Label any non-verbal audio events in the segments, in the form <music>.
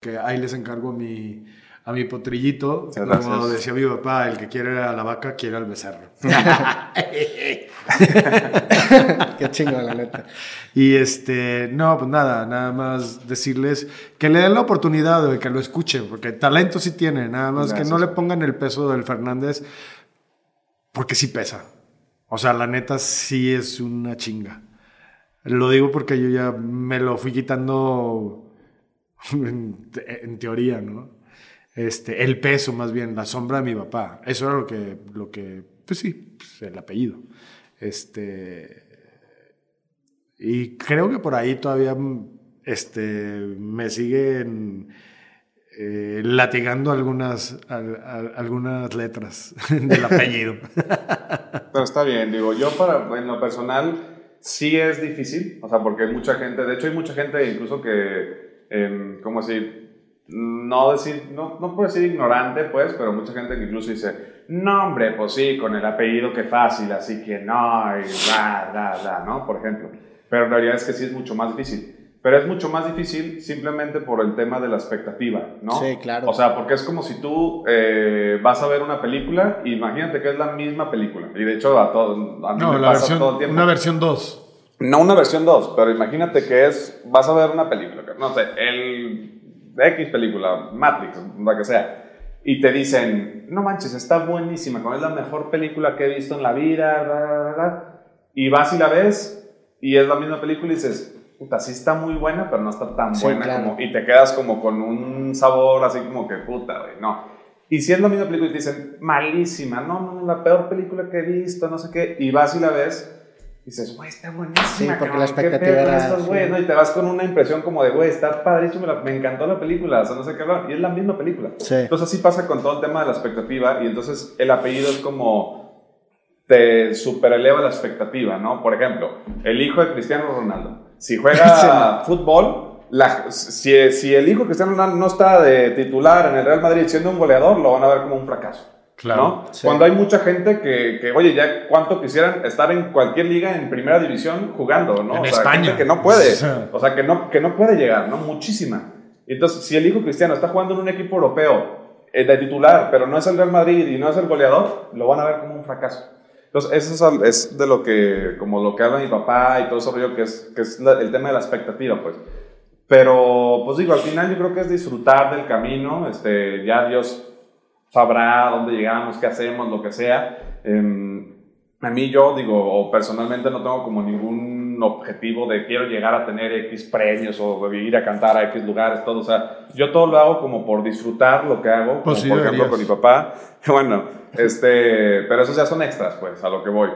que ahí les encargo a mi, a mi potrillito. Como decía mi papá, el que quiere a la vaca quiere al becerro. <laughs> Qué chingón, la neta. Y este, no, pues nada, nada más decirles que le den la oportunidad de que lo escuchen, porque talento sí tiene, nada más que no le pongan el peso del Fernández, porque sí pesa. O sea, la neta sí es una chinga. Lo digo porque yo ya me lo fui quitando <laughs> en, teoría, ¿no? Este, el peso más bien, la sombra de mi papá. Eso era lo que, lo que pues sí, pues el apellido. Este, y creo que por ahí todavía este, me siguen eh, latigando algunas, algunas letras <laughs> del apellido. <laughs> Pero está bien, digo, yo para, en lo personal sí es difícil, o sea, porque hay mucha gente, de hecho hay mucha gente incluso que, eh, ¿cómo decir? No decir, no, no puedo decir ignorante, pues, pero mucha gente que incluso dice, no, hombre, pues sí, con el apellido que fácil, así que no, y bla, bla, bla, ¿no? Por ejemplo. Pero en realidad es que sí es mucho más difícil. Pero es mucho más difícil simplemente por el tema de la expectativa, ¿no? Sí, claro. O sea, porque es como si tú eh, vas a ver una película imagínate que es la misma película. Y de hecho, a, todo, a mí no, me la pasa versión, todo el tiempo. Una versión 2. No una versión 2, pero imagínate que es, vas a ver una película, no sé, el X película, Matrix, la que sea, y te dicen, no manches, está buenísima, es la mejor película que he visto en la vida, bla, bla, bla, y vas y la ves, y es la misma película y dices, puta, sí está muy buena, pero no está tan buena como, y te quedas como con un sabor así como que, puta, güey, no. Y si es la misma película y te dicen, malísima, no, no, la peor película que he visto, no sé qué, y vas y la ves, dices, güey, está buenísima. Sí, porque la expectativa era... ¿no? Y te vas con una impresión como de, güey, está padrísimo, me encantó la película, o sea, no sé qué hablar. Y es la misma película. Sí. Entonces así pasa con todo el tema de la expectativa y entonces el apellido es como te supereleva la expectativa, ¿no? Por ejemplo, el hijo de Cristiano Ronaldo. Si juega <laughs> fútbol, la, si, si el hijo de Cristiano Ronaldo no está de titular en el Real Madrid siendo un goleador, lo van a ver como un fracaso. Claro. Cuando hay mucha gente que, que, oye, ya cuánto quisieran estar en cualquier liga en primera división jugando, ¿no? En o España. que no puede. O sea, que no, que no puede llegar, ¿no? Muchísima. Entonces, si el hijo cristiano está jugando en un equipo europeo eh, de titular, pero no es el Real Madrid y no es el goleador, lo van a ver como un fracaso. Entonces, eso es, de lo que, como lo que habla mi papá y todo eso rollo, que es, que es el tema de la expectativa, pues. Pero, pues digo, al final yo creo que es disfrutar del camino, este, ya Dios sabrá dónde llegamos, qué hacemos, lo que sea. Em, a mí yo digo, o personalmente no tengo como ningún objetivo de quiero llegar a tener X premios o ir a cantar a X lugares, todo. O sea, yo todo lo hago como por disfrutar lo que hago, pues por ejemplo con mi papá. <laughs> Bueno, este, pero esos ya son extras, pues, a lo que voy.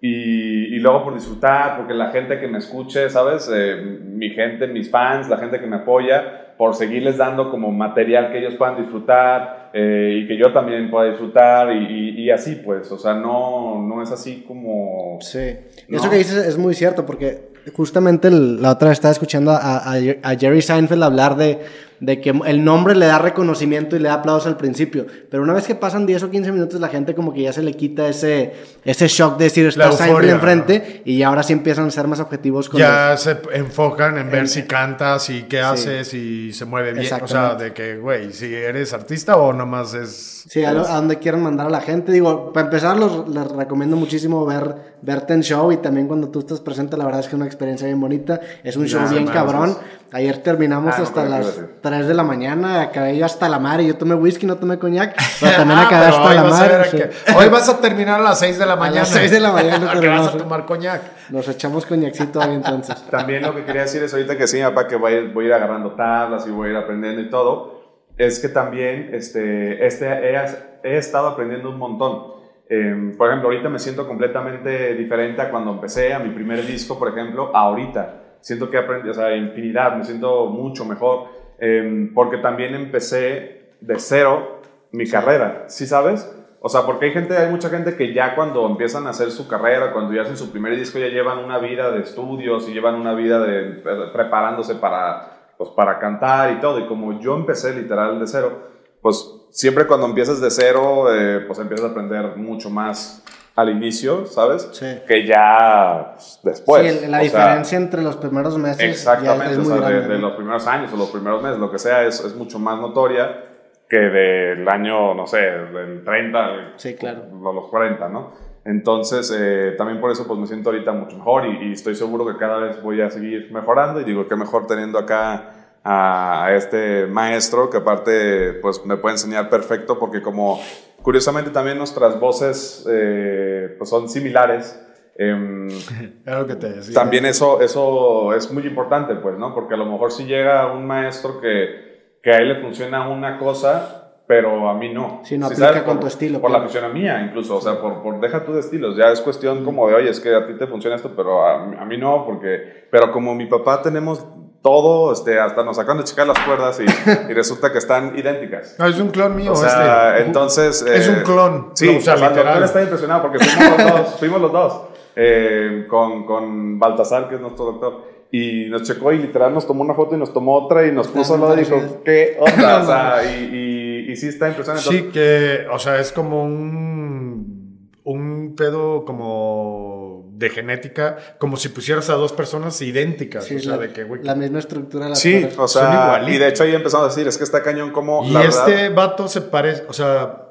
Y, y, luego por disfrutar, porque la gente que me escuche, ¿sabes? Eh, mi gente, mis fans, la gente que me apoya, por seguirles dando como material que ellos puedan disfrutar eh, y que yo también pueda disfrutar y, y, así pues, o sea, no, no es así como... Sí, eso que dices es muy cierto porque justamente la otra vez estaba escuchando a, a Jerry Seinfeld hablar de de que el nombre le da reconocimiento y le da aplausos al principio, pero una vez que pasan 10 o 15 minutos la gente como que ya se le quita ese, ese shock de decir está Seinfeld enfrente y ahora sí empiezan a ser más objetivos con Ya se enfocan en ver si cantas y qué haces y se mueve bien, o sea, de que, güey, si eres artista o nomás es... Sí, a, donde quieran mandar a la gente, digo, para empezar los, les recomiendo muchísimo ver, verte en show y también cuando tú estás presente, la verdad es que una experiencia bien bonita, es un show bien cabrón, ayer terminamos ah, hasta las 3 de la mañana, acabé yo hasta la mar y yo tomé whisky, no tomé coñac, <laughs> pero también ah, acabé hasta la mar. <laughs> Hoy vas a terminar a las 6 de la mañana. A las 6 de la mañana. que vas a tomar coñac. Nos echamos coñacito ahí entonces. <laughs> También lo que quería decir es ahorita que sí, papá, que voy a, ir, voy a ir agarrando tablas y voy a ir aprendiendo y todo, es que también este, este, he, he estado aprendiendo un montón. Em, por ejemplo, ahorita me siento completamente diferente a cuando empecé a mi primer disco, por ejemplo, ahorita. Siento que aprendí, o sea, infinidad, me siento mucho mejor, em, porque también empecé de cero mi carrera, ¿sí sabes? O sea, porque hay gente, hay mucha gente que ya cuando empiezan a hacer su carrera, cuando ya hacen su primer disco, ya llevan una vida de estudios y llevan una vida de preparándose para, pues, para cantar y todo. Y como yo empecé literal de cero, pues siempre cuando empiezas de cero, eh, pues empiezas a aprender mucho más al inicio, ¿sabes? Sí. Que ya pues, después. Sí, la O sea, diferencia entre los primeros meses ya Exactamente, es o sea, de, grande. de los primeros años o los primeros meses, lo que sea, es, es mucho más notoria que del año, no sé, del 30, Sí, claro. a los 40, ¿no? Entonces, eh, también por eso pues me siento ahorita mucho mejor y, y estoy seguro que cada vez voy a seguir mejorando y digo que mejor teniendo acá a, a este maestro que aparte pues me puede enseñar perfecto porque como curiosamente también nuestras voces eh, pues son similares. em, <laughs> Era lo que te decía. también eso, eso es muy importante, pues, ¿no? Porque a lo mejor si llega un maestro que, que a él le funciona una cosa, pero a mí no. Sí, no ¿Sí aplica sabes? con Por- tu estilo, Por claro. la fisionomía, incluso. O sea, por, por deja tú de estilos. Ya es cuestión como de, oye, es que a ti te funciona esto, pero a, a mí no, porque... Pero como mi papá tenemos todo, este, hasta nos acaban de checar las cuerdas y, y resulta que están idénticas. No, es un clon mío O sea, este. entonces... Es eh, un clon. Sí, o sea, o sea, literal. está impresionado porque fuimos los dos, <laughs> fuimos los dos eh, con, con Baltasar, que es nuestro doctor. Y nos checó y literal nos tomó una foto y nos tomó otra y nos puso al lado y dijo. ¿qué onda? <laughs> O sea, y, y, y sí está impresionante. Sí, que, o sea, es como un, un pedo como de genética, como si pusieras a dos personas idénticas. Sí, o sea, la, de que, güey, la misma estructura las Sí, o Son sea, igualitos. y de hecho ahí empezamos a decir, es que está cañón como... Y la este verdad- vato se parece, o sea,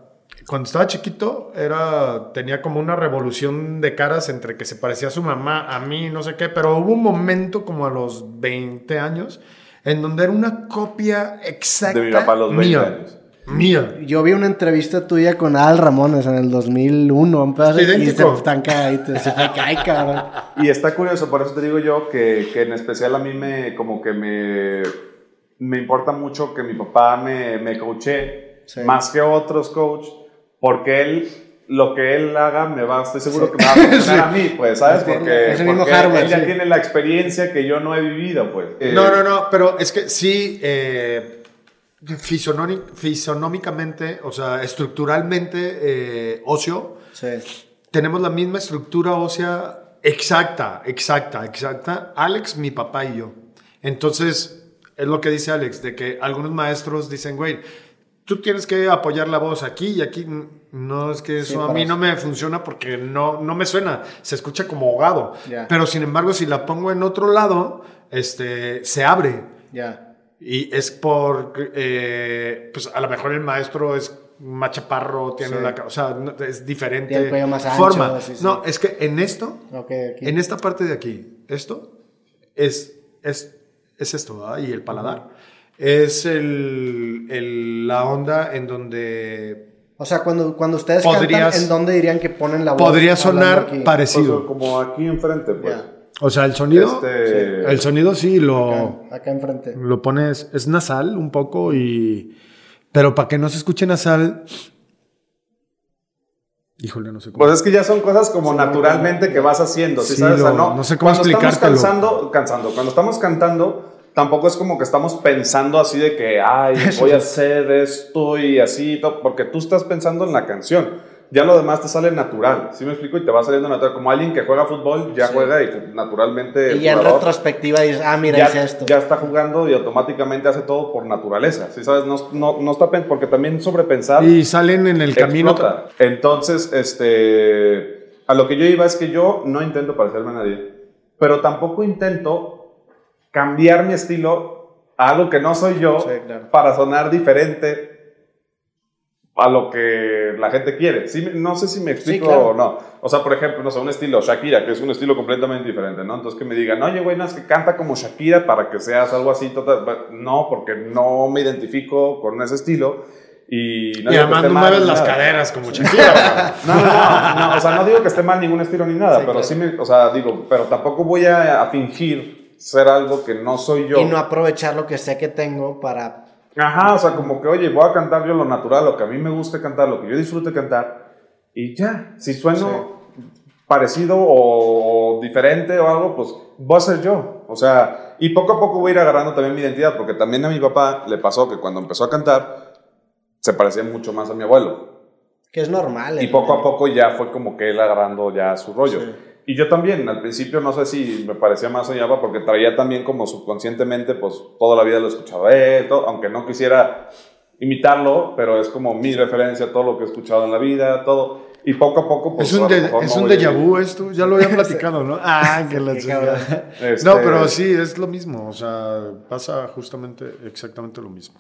cuando estaba chiquito era tenía como una revolución de caras entre que se parecía a su mamá, a mí, no sé qué, pero hubo un momento como a los 20 años en donde era una copia exacta De mi papá a los 20 mía. años. Mía. Yo vi una entrevista tuya con Al Ramones en el 2001, un pedazo, y se están cagaditos. Se cabrón. <laughs> Y está curioso, por eso te digo yo que, que en especial a mí me, como que me, me importa mucho que mi papá me, me coache Sí. más que otros coach, porque él, lo que él haga, me va, estoy seguro que me va a funcionar <laughs> a mí, pues, ¿sabes? Es que Porque, es el mismo porque Harvard, él ya sí. tiene la experiencia que yo no he vivido, pues. Eh, No, no, no, pero es que sí, eh, fisonómicamente, o sea, estructuralmente, eh, óseo, Sí. tenemos la misma estructura ósea exacta, exacta, exacta. Alex, mi papá y yo. Entonces, es lo que dice Alex, de que algunos maestros dicen, güey, tú tienes que apoyar la voz aquí y aquí. No, es que Sí, eso a mí no me funciona porque no, no me suena, se escucha como ahogado. Pero sin embargo, si la pongo en otro lado, este, se abre. Ya. Y es por, eh, pues a lo mejor el maestro es más chaparro, tiene Sí. la, o sea, es diferente Tiene el cuello más ancho, forma. sí, sí. No, es que en esto, Ok, aquí. en esta parte de aquí, esto es, es, es esto, ¿verdad? Y el paladar. Es el, el- la onda en donde O sea, cuando, cuando ustedes Podrías- cantan, ¿en dónde dirían que ponen la voz? podría sonar aquí? pues, parecido. como aquí enfrente, pues. Ya. O sea, el sonido, Este- el sonido sí lo, Acá, acá enfrente. lo pones, es nasal un poco y, pero para que no se escuche nasal, híjole, no sé cómo. Pues es que ya son cosas como naturalmente que vas haciendo, ¿sí, Sí, sabes? O sea, lo- no, no sé cómo cuando. Estamos cansando, cansando, cuando estamos cantando, tampoco es como que estamos pensando así de que, ay, <laughs> voy a hacer esto y así, y todo, porque tú estás pensando en la canción. Ya lo demás te sale natural, ¿sí me explico? Y te va saliendo natural. Como alguien que juega fútbol, ya juega y naturalmente. Y ya en retrospectiva dices, ah, mira, ya, hice esto. ya está jugando y automáticamente hace todo por naturaleza, ¿sí sabes? No, no, no está porque también sobrepensar Y salen en el camino. Entonces, este, a lo que yo iba es que yo no intento parecerme a nadie, pero tampoco intento cambiar mi estilo a algo que no soy yo Sí, claro. para sonar diferente a lo que la gente quiere. Sí, me- no sé si me explico claro. o no. O sea, por ejemplo, no sé, un estilo Shakira, que es un estilo completamente diferente, ¿no? Entonces que me digan, oye, güey, no, es que canta como Shakira para que seas algo así. total". No, porque no me identifico con ese estilo. Y, no Y además no mal mueves las nada. caderas como Shakira. No, no, no, no, o sea, no digo que esté mal ningún estilo ni nada, Sí, pero claro. sí me, o sea, digo, pero tampoco voy a, a fingir ser algo que no soy yo. Y no aprovechar lo que sé que tengo para... Ajá, o sea, como que, oye, voy a cantar yo lo natural, lo que a mí me guste cantar, lo que yo disfrute cantar, y ya, si sueno parecido o, o diferente o algo, pues voy a ser yo. O sea, y poco a poco voy a ir agarrando también mi identidad, porque también a mi papá le pasó que cuando empezó a cantar, se parecía mucho más a mi abuelo. Que es normal. Y poco a poco ya fue como que él agarrando ya su rollo. Sí. Y yo también, al principio no sé si me parecía más soñaba porque traía también como subconscientemente, pues toda la vida lo escuchaba él, todo, aunque no quisiera imitarlo, pero es como mi referencia, todo lo que he escuchado en la vida, todo. Y poco a poco, pues, es un, mejor es no un déjà vu esto, ya lo había <laughs> platicado, ¿no? Ah, que la. Este- No, pero sí, es lo mismo, o sea, pasa justamente exactamente lo mismo.